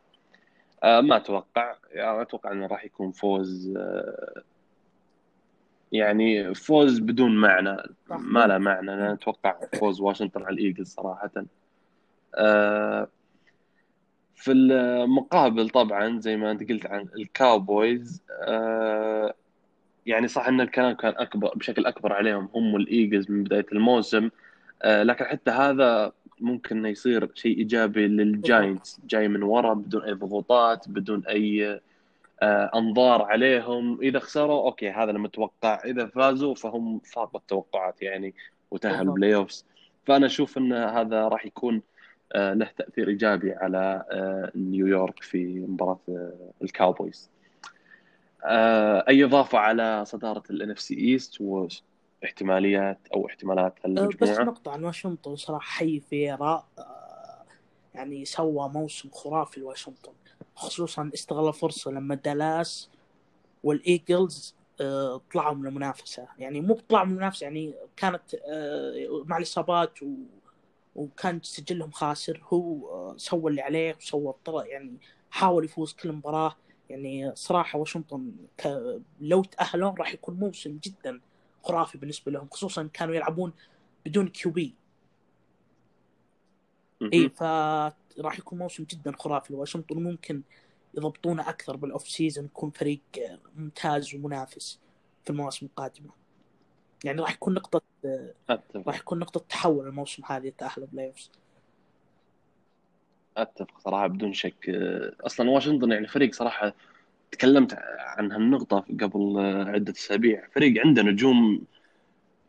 آه، ما أتوقع. يعني أتوقع أنه راح يكون فوز آه، يعني فوز بدون معنى. ما له معنى. أنا أتوقع فوز واشنطن على الإيجلز صراحة. آه، في المقابل طبعا زي ما أنت قلت عن الكاوبويز آه، يعني صح إن الكلام كان أكبر بشكل أكبر عليهم هم والايجلز من بداية الموسم. آه، لكن حتى هذا ممكن إنه يصير شيء إيجابي للجاينتس. جاي من ورا بدون أي ضغوطات بدون أي انظار عليهم. إذا خسروا أوكي هذا المتوقع إذا فازوا فهم فاقوا التوقعات يعني وتأهلوا. playoffs. فأنا أشوف إن هذا راح يكون آه، له تأثير إيجابي على آه، نيويورك في مباراة آه، الكاوبويز. آه، أي إضافة على صدارة ال NFC East واحتماليات أو احتمالات أه، بس المجموعة؟ نقطة عن واشنطن صراحة ريفيرا يعني سوى موسم خرافي لواشنطن خصوصا استغل الفرصة لما دالاس والإيجلز أه، طلعوا من المنافسة. يعني مو طلعوا من المنافسة يعني كانت أه، مع الإصابات و... وكان سجلهم خاسر. هو أه، سوى اللي عليه وسوى الطرق يعني حاول يفوز كل مباراة. يعني صراحة واشنطن ك... لو يتأهلون راح يكون موسم جدا خرافي بالنسبة لهم خصوصا كانوا يلعبون بدون QB. اي فراح يكون موسم جدا خرافي. لواشنطن ممكن يضبطونه أكثر بال off-season يكون فريق ممتاز ومنافس في المواسم القادمة. يعني راح يكون نقطة أتفق. راح يكون نقطة تحول الموسم هذه تاهل ال playoffs أتفق صراحة بدون شك. آه، أصلا واشنطن يعني فريق صراحة تكلمت عن هالنقطة قبل آه، عدة أسابيع. فريق عنده نجوم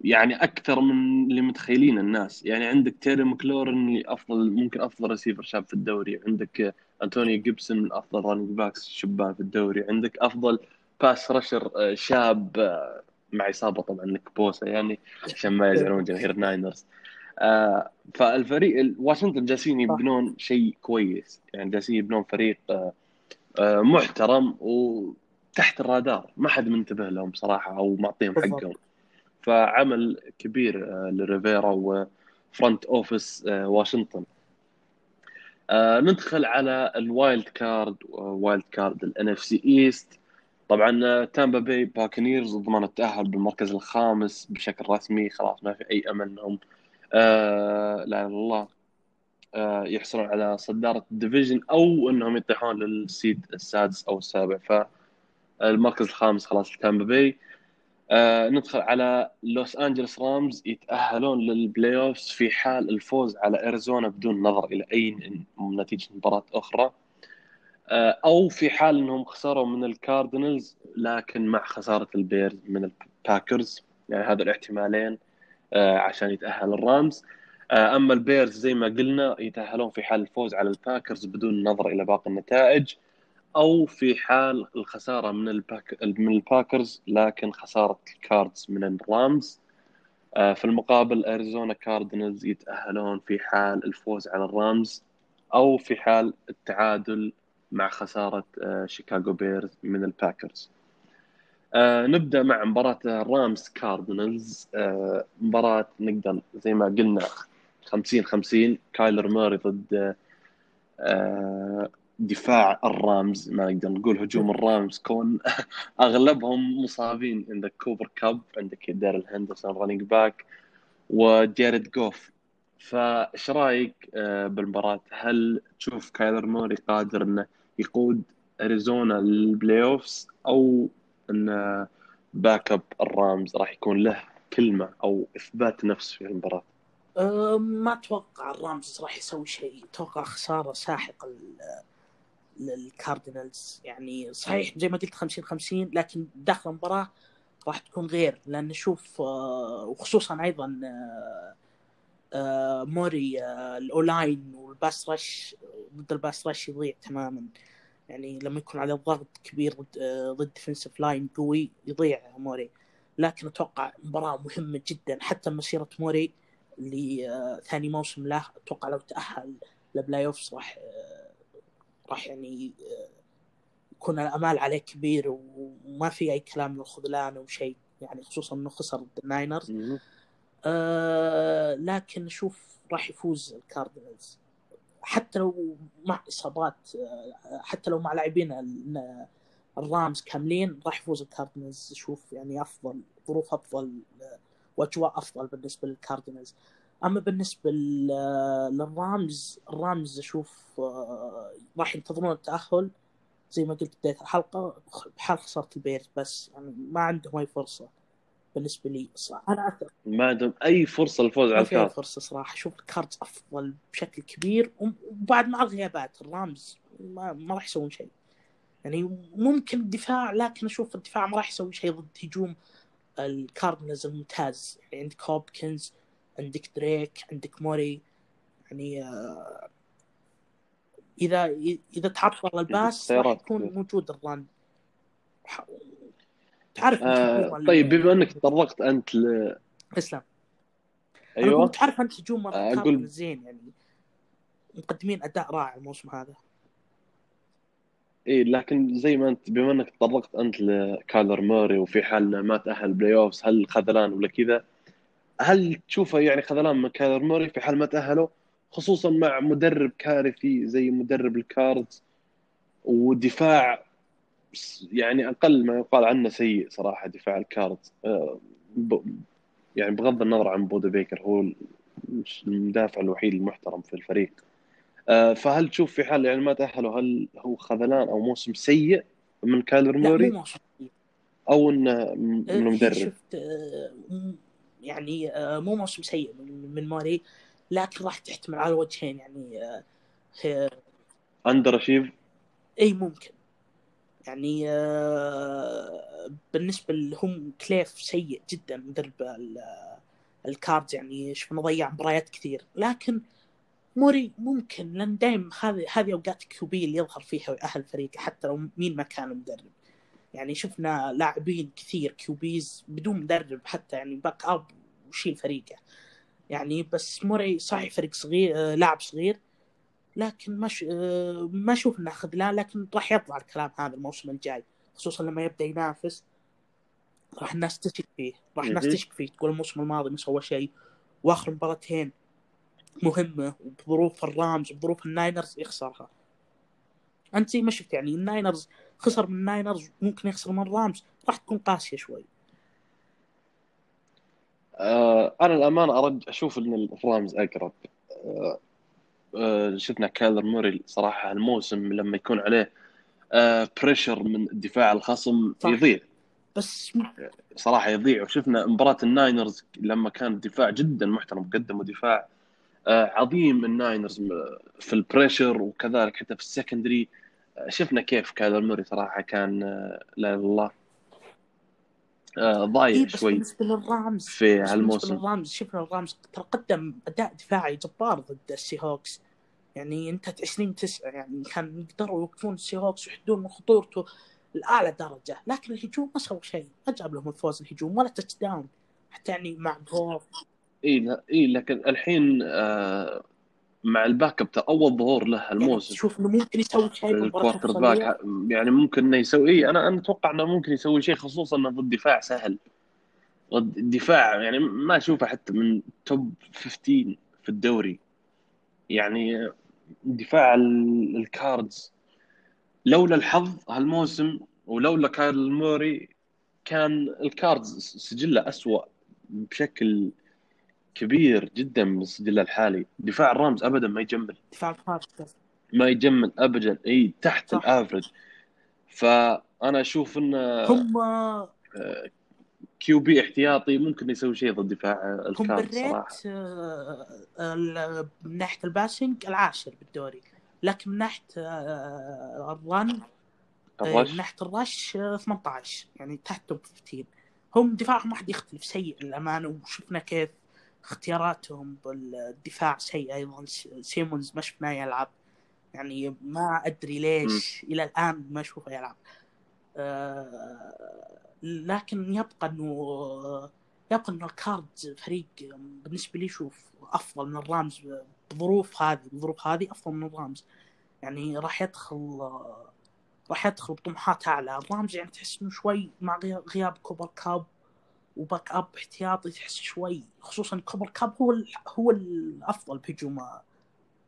يعني أكثر من اللي متخيلين الناس. يعني عندك تيري مكلورن اللي أفضل ممكن أفضل ريسيفر شاب في الدوري. عندك آه، أنتوني جيبسون من أفضل running backs شبان في الدوري. عندك أفضل pass rusher آه، شاب آه، مع إصابة طبعا نيك بوسا يعني عشان ما يزعلون جماهير الناينرز. آه، فالفريق ال- واشنطن جالسين يبنون شيء كويس. يعني جالسين يبنون فريق آه، محترم وتحت الرادار. ما حد منتبه لهم صراحة أو معطيهم. حقهم. فعمل كبير آه، لريفيرا و front office آه، واشنطن. آه، ندخل على ال wild card wild card ال NFC East طبعا تامبا باي باكنيرز ضمنوا التأهل بالمركز الخامس بشكل رسمي. خلاص ما في أي أمل إنهم آه لا الله يحصلون على صدارة ال division أو إنهم يطيحون لل seed السادس أو السابع. فالمركز الخامس خلاص تامبا باي آه ندخل على لوس أنجلوس رامز يتأهلون لل playoffs في حال الفوز على أريزونا بدون نظر إلى أي نتيجة مباراة أخرى. آه أو في حال إنهم خسروا من الكاردينالز لكن مع خسارة البيرز من الباكرز. يعني هذا الاحتمالين آه عشان يتأهل الرامز. أما البيرز زي ما قلنا يتأهلون في حال الفوز على الباكرز بدون نظر إلى باقي النتائج. أو في حال الخسارة من الباك من الباكرز لكن خسارة الكاردز من الرامز. آه، في المقابل أريزونا كاردينالز يتأهلون في حال الفوز على الرامز أو في حال التعادل مع خسارة آه، شيكاغو بيرز من الباكرز. آه، نبدأ مع مباراة الرامز كاردينالز. مباراة نقدر زي ما قلنا 50 50 كايلر موري ضد دفاع الرامز ما نقدر نقول هجوم الرامز كون (laughs) أغلبهم مصابين عندك كوبر كاب عندك دارل هندرسون running back وجاريد جوف. فايش رأيك آه، بالمباراة؟ هل تشوف كايلر موري قادر إنه يقود أريزونا لل playoffs أو إن backup الرامز راح يكون له كلمة أو إثبات نفس في المباراة؟ أه، ما أتوقع الرامز راح يسوي شيء. أتوقع خسارة ساحقه لل- للكاردينالز يعني صحيح زي ما قلت 50 50 لكن داخل المباراة راح تكون غير لأن نشوف آه، وخصوصا أيضا آه، آه، موري ال O-line وال pass rush ضد ال pass rush يضيع تماما. يعني لما يكون على ضغط كبير ضد ضد defensive line قوي يضيع موري. لكن أتوقع مباراة مهمة جدا حتى مسيرة موري اللي ثاني موسم له أتوقع لو تأهل ل playoffs راح راح يعني آه، يكون الأمال عليه كبير وما في أي كلام من الخذلان أو شيء يعني خصوصا إنه خسر ضد الناينرز. آه لكن أشوف راح يفوز الكاردينالز. حتى لو مع إصابات آه، حتى لو مع لاعبين ال- الرامز كاملين راح يفوز الكاردينالز. أشوف يعني أفضل ظروف أفضل آه، وأجواء أفضل بالنسبة للكاردينالز. أما بالنسبة للرامز الرامز أشوف آه، راح ينتظرون التأهل. زي ما قلت بداية الحلقة بحال خسارة البيرز بس يعني ما عندهم أي فرصة بالنسبة لي صراحة. أنا أثق ما عندهم أي فرصة للفوز على الكارد فرصة صراحة. أشوف الكاردز أفضل بشكل كبير وبعد مع الغيابات الرامز ما, ما راح يسوون شيء. يعني ممكن الدفاع لكن أشوف الدفاع ما راح يسوي شيء ضد هجوم الكاردينالز الممتاز يعني عندك هوبكنز عندك دريك عندك موري يعني آه، إذا إذا تعرض على الباس راح يكون. موجود الران تعرف آه طيب بما إنك تطرقت أنت ل اسلام أيوه. تعرف أنت هجوم آه، الكاردينالز أقول- زين يعني مقدمين أداء رائع الموسم هذا. اي لكن زي ما أنت بما إنك تطرقت أنت لكايلر موري وفي حال ما تاهل بلاي اوفز هل خذلان ولا كذا؟ هل تشوفه يعني خذلان من كايلر موري في حال ما تاهلوا خصوصا مع مدرب كارثي زي مدرب الكاردز. ودفاع يعني أقل ما يقال عنه سيء صراحة دفاع الكاردز. آه، يعني بغض النظر عن بودا بيكر هو المدافع الوحيد المحترم في الفريق. آه، فهل تشوف في حال يعني ما تاهلوا هل هو خذلان أو موسم سيء من كايلر لا موري. أو إنه من آه، المدرب؟ شفت آه، م- يعني آه، مو موسم سيء من موري لكن راح تحتمل على وجهين يعني آه، اندر اشيف إي ممكن. يعني آه، بالنسبة لهم كليف سيء جدا مدرب ال- الكاردز يعني شفنا ضيع مباريات كثير. لكن موري ممكن لأن دائما هذه هذه أوقات كيوبي اللي يظهر فيها ويأهل فريقه حتى لو مين ما كان مدرب يعني شفنا لاعبين كثير QBs بدون مدرب حتى يعني backup وشيل فريقه. يعني بس موري صحيح فريق صغير آه، لاعب صغير لكن ما ش... آه، ما أشوف إنه خذلان لكن راح يطلع الكلام هذا الموسم الجاي خصوصا لما يبدأ ينافس. راح الناس تشك فيه راح الناس. تشك فيه تقول الموسم الماضي ما سوى شيء وآخر مباراتين مهمة وبظروف الرامز وبظروف الناينرز يخسرها. أنت زي ما شفت يعني الناينرز خسر من الناينرز ممكن يخسر من الرامز راح تكون قاسية شوي. آه أنا الأمانة أرد أشوف إن الرامز أقرب. آه آه شفنا كايلر موري صراحة الموسم لما يكون عليه آه pressure من دفاع الخصم صح. يضيع. بس صراحة يضيع. وشفنا مباراة الناينرز لما كان الدفاع جدا محترم قدموا دفاع آه، عظيم الناينرز م- في ال pressure وكذلك حتى في ال secondary آه، شفنا كيف كايلر موري صراحة كان آه، لا الله آه، إيه ضايع بس شوي بالنسبة للرامز في هالموسم للرامز شفنا الرامز ترى قدم أداء دفاعي جبار ضد السي هوكس. يعني انتهت 20 9 يعني كان يقدروا يوقفون السي هوكس ويحدون من خطورته لأعلى درجة لكن الهجوم ما سووا شيء ما جاب لهم الفوز الهجوم ولا touchdown حتى يعني مع جول اي لا اي لكن الحين آه، مع ال backup أول ظهور له يعني الموسم تشوف إنه ممكن يسوي شيء ال quarterback؟ يعني ممكن إنه يسوي اي أنا أنا أتوقع إنه ممكن يسوي شيء خصوصا إنه ضد دفاع سهل. ضد الدفاع يعني ما أشوفه حتى من top 15 في الدوري. يعني دفاع ال- الكاردز لولا الحظ هالموسم ولولا كايلر موري كان الكاردز سجله أسوأ بشكل كبير جدا من سجله الحالي. دفاع الرامز ابدا ما يجمل. دفاع الكاردز ما يجمل ابدا. إي تحت صح. ال average فأنا أشوف إن هم QB احتياطي ممكن يسوي شيء ضد دفاع هم الكاردز صراحة آه، من ناحية ال passing العاشر بالدوري. لكن من ناحية آه، ال run آه، من ناحية ال rush آه، 18 يعني تحت top 15 هم دفاعهم واحد يختلف سيء للأمانة وشفنا كيف اختياراتهم بالدفاع سيء أيضا. سيمونز ما شفناه يلعب. يعني ما أدري ليش إلى الآن ما أشوفه يلعب. آه، لكن يبقى إنه يبقى إنه الكاردز فريق بالنسبة لي شوف أفضل من الرامز بظروف هذه بظروف هذه أفضل من الرامز. يعني راح يدخل راح يدخل بطموحات أعلى. الرامز يعني تحس إنه شوي مع غي- غياب كوبر كاب و backup احتياطي تحس شوي خصوصا كوبر كاب هو ال- هو الأفضل بهجوم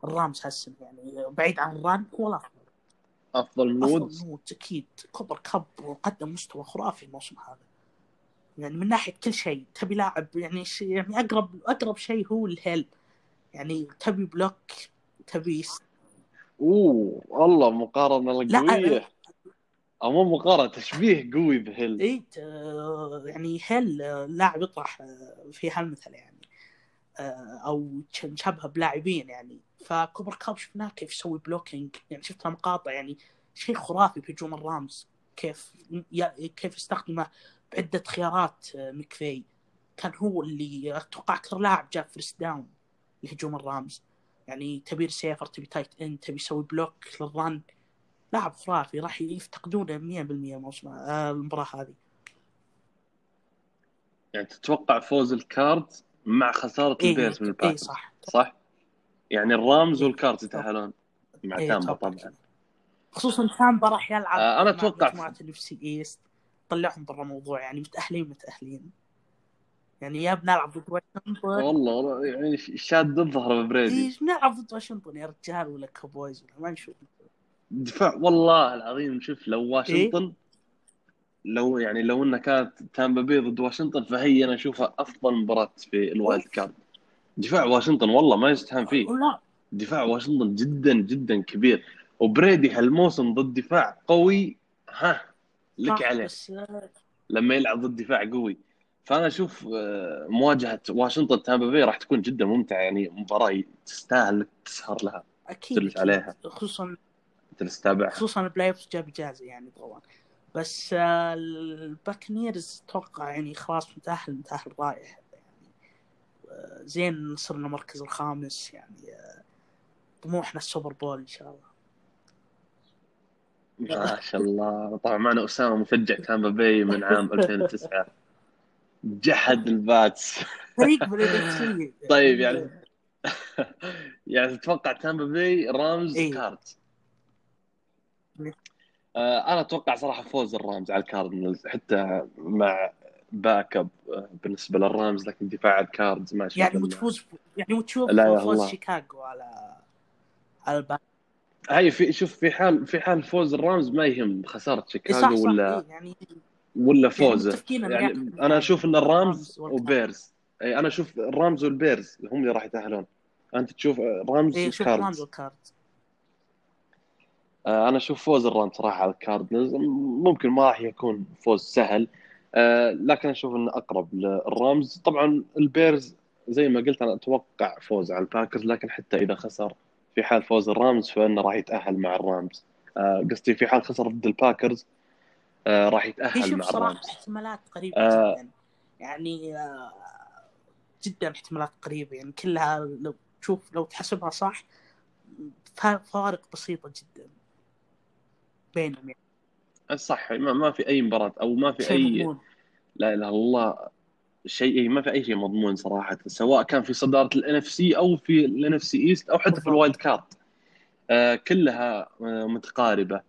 الرامز هالسنة يعني بعيد عن ال run هو الأفضل. أفضل من افضل وودز أكيد. كوبر كاب قدم مستوى خرافي الموسم هذا. يعني من ناحية كل شيء تبي لاعب يعني يعني أقرب أقرب شيء هو الهيل. يعني تبي block تبي أوه والله مقارنة قوية. أو مو مقارنة تشبيه قوي بهيل. اي يعني هيل آه، لاعب يطرح آه، في هالمثل يعني آه، أو نشبهه بلاعبين يعني. فكوبر كاب شفناه كيف يسوي blocking يعني شفت مقاطع يعني شيء خرافي بهجوم الرامز. كيف كيف يستخدمه بعدة خيارات مكفي كان هو اللي أتوقع أكثر لاعب جاب first down لهجوم الرامز. يعني تبي سيفر تبي tight end تبي يسوي block لل run لاعب خرافي راح يفتقدونه 100% الموسم آه، المباراة هذه. يعني تتوقع فوز الكاردز مع خسارة إيه البيرز من اي الباكرز صح. صح؟ يعني الرامز إيه. والكاردز يتأهلون مع إيه تامبا طبعا. خصوصا تامبا راح يلعب آه، أنا مع أتوقع مجموعة ال NFC East طلعهم برا الموضوع يعني متأهلين متأهلين. يعني يا بنلعب ضد واشنطن والله والله يعني شاد الظهر ببريدي. إيه بنلعب ضد واشنطن يا رجال ولا Cowboys ولا ما نشوف دفاع والله العظيم شوف لو واشنطن لو يعني لو إنها كانت Tampa Bay ضد واشنطن فهي أنا أشوفها أفضل مباراة في ال wild card. دفاع واشنطن والله ما يستهان فيه. دفاع واشنطن جدا جدا كبير. وبريدي هالموسم ضد دفاع قوي. ها لك عليه. لما يلعب ضد دفاع قوي. فأنا أشوف آه، مواجهة واشنطن Tampa Bay راح تكون جدا ممتعة. يعني مباراة تستاهل تسهر لها أكيد أكيد. عليها. خصوصا تتابعها خصوصا ال playoff جاب اجازه يعني طبعا بس آه، ال Buccaneers أتوقع يعني خلاص متأهل متأهل رائع يعني آه، زين صرنا المركز الخامس يعني آه، طموحنا ال Super Bowl إن شاء الله. ما شاء الله. طبعا معنا أسامة مشجع Tampa Bay من عام (laughs) 2009 جحد ال Pats فريق. طيب يعني (laughs) يعني تتوقع Tampa Bay Rams إيه. آه أنا أتوقع صراحة فوز ال Rams على ال Cardinals حتى مع باك اب آه، بالنسبة للرامز لكن دفاع الكاردز ما يعني وتفوز يعني وتشوف لا فوز. شيكاغو على على الباك هاي في شوف في حال في حال فوز الرامز ما يهم خسارة شيكاغو صح ولا إيه يعني ولا فوزه يعني ياخذ أنا أشوف إن الرامز. وبيرز إي أنا أشوف الرامز والبيرز هم اللي راح يتأهلون أنت تشوف رامز شوف الرامز وكاردز والكاردز آه، أنا أشوف فوز الرامز صراحة على الكاردنالز ممكن ما راح يكون فوز سهل آه، لكن أشوف إنه أقرب لل Rams. طبعا ال Bears زي ما قلت أنا أتوقع فوز على ال Packers لكن حتى إذا خسر في حال فوز ال Rams فإنه راح يتأهل مع ال Rams. آه، قصدي في حال خسر ضد ال Packers آه، راح يتأهل مع ال Rams. احتمالات قريبة آه. جدا. يعني آه، جدا احتمالات قريبة. يعني كلها لو تشوف لو تحسبها صح فا- فوارق بسيطة جدا. بينهم يعني. صح ما, ما في أي مباراة أو ما في أي مضمون. لا اله الا الله شيء إيه، ما في أي شيء مضمون صراحة سواء كان في صدارة ال NFC أو في ال NFC East أو حتى في. ال wild card. آه كلها آه متقاربة.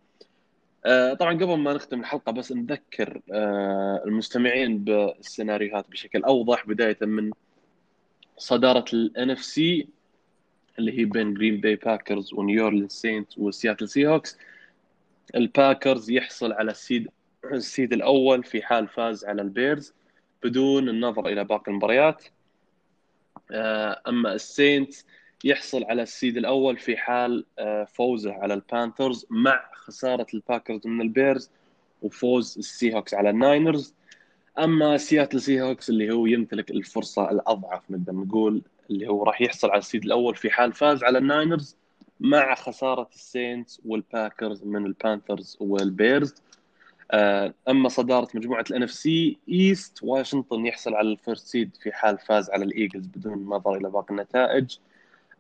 آه طبعا قبل ما نختم الحلقة بس نذكر آه المستمعين بالسيناريوهات بشكل أوضح بداية من صدارة ال NFC اللي هي بين Green Bay Packers و New Orleans Saints و Seattle Seahawks ال Packers يحصل على ال seed ال seed الأول في حال فاز على ال Bears بدون النظر إلى باقي المباريات. آه، أما ال Saints يحصل على ال seed الأول في حال آه، فوزه على ال Panthers مع خسارة ال Packers من ال Bears وفوز ال Seahawks على ال Niners. أما Seattle Seahawks اللي هو يمتلك الفرصة الأضعف نقدر نقول اللي هو راح يحصل على ال seed الأول في حال فاز على ال Niners مع خسارة السينتس والباكرز من البانثرز والبيرز. آه، أما صدارة مجموعة ال NFC East واشنطن يحصل على ال first seed في حال فاز على ال Eagles بدون النظر إلى باقي النتائج.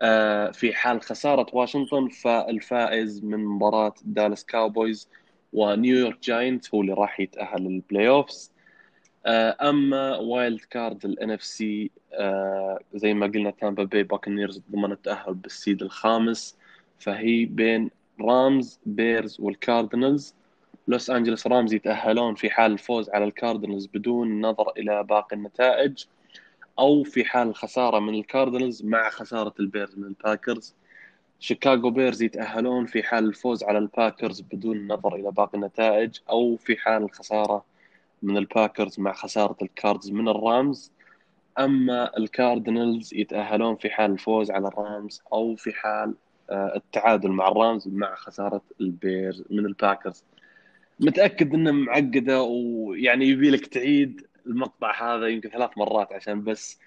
آه، في حال خسارة واشنطن فالفائز من مباراة Dallas Cowboys و New York Giants هو اللي راح يتأهل لل playoffs. آه، أما wild card ال NFC زي ما قلنا Tampa Bay Buccaneers ضمن التاهل بال seed الخامس. فهي بين Rams Bears وال Cardinals Los Angeles Rams يتأهلون في حال الفوز على ال Cardinals بدون النظر إلى باقي النتائج أو في حال الخساره من ال Cardinals مع خسارة ال Bears من ال Packers. Chicago Bears يتأهلون في حال الفوز على ال Packers بدون النظر إلى باقي النتائج أو في حال الخسارة من ال Packers مع خسارة ال Cards من ال Rams. أما ال Cardinals يتأهلون في حال الفوز على ال Rams أو في حال التعادل مع ال Rams مع خسارة ال Bears من ال Packers. متأكد انها معقدة ويعني يبي لك تعيد المقطع هذا يمكن ثلاث مرات عشان بس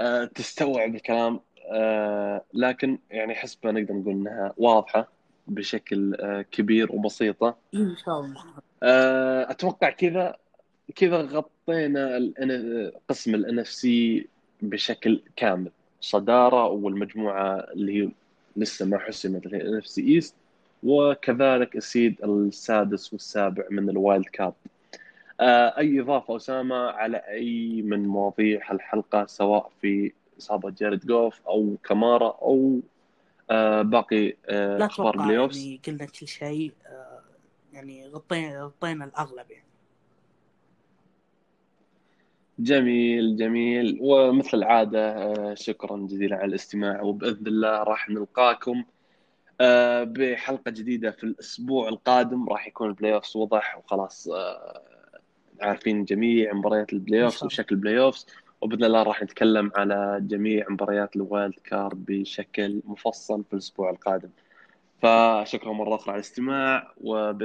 آه، تستوعب الكلام. آه، لكن يعني حسب ما نقدر نقول إنها واضحة بشكل آه، كبير وبسيطة. إن شاء الله. آه، أتوقع كذا كذا غطينا ال- قسم ال NFC بشكل كامل. صدارة والمجموعة اللي هي لسه ما حسمت NFC East وكذلك ال seed السادس والسابع من ال wild card آه، أي إضافة أسامة على أي من مواضيع الحلقة سواء في إصابة جاريد جوف أو كمارا أو آه، باقي آه، لا أخبار بلاي يعني قلنا كل شيء آه، يعني غطينا غطينا الأغلب يعني. جميل جميل. ومثل العادة آه، شكرا جزيلا على الاستماع وبإذن الله راح نلقاكم آه، بحلقة جديدة في الأسبوع القادم. راح يكون ال playoffs وضح وخلاص آه، عارفين جميع مباريات البلاي الله. وشكل ال playoffs وبإذن الله راح نتكلم على جميع مباريات ال wild card بشكل مفصل في الأسبوع القادم. فشكرا مرة أخرى على الاستماع وبإذن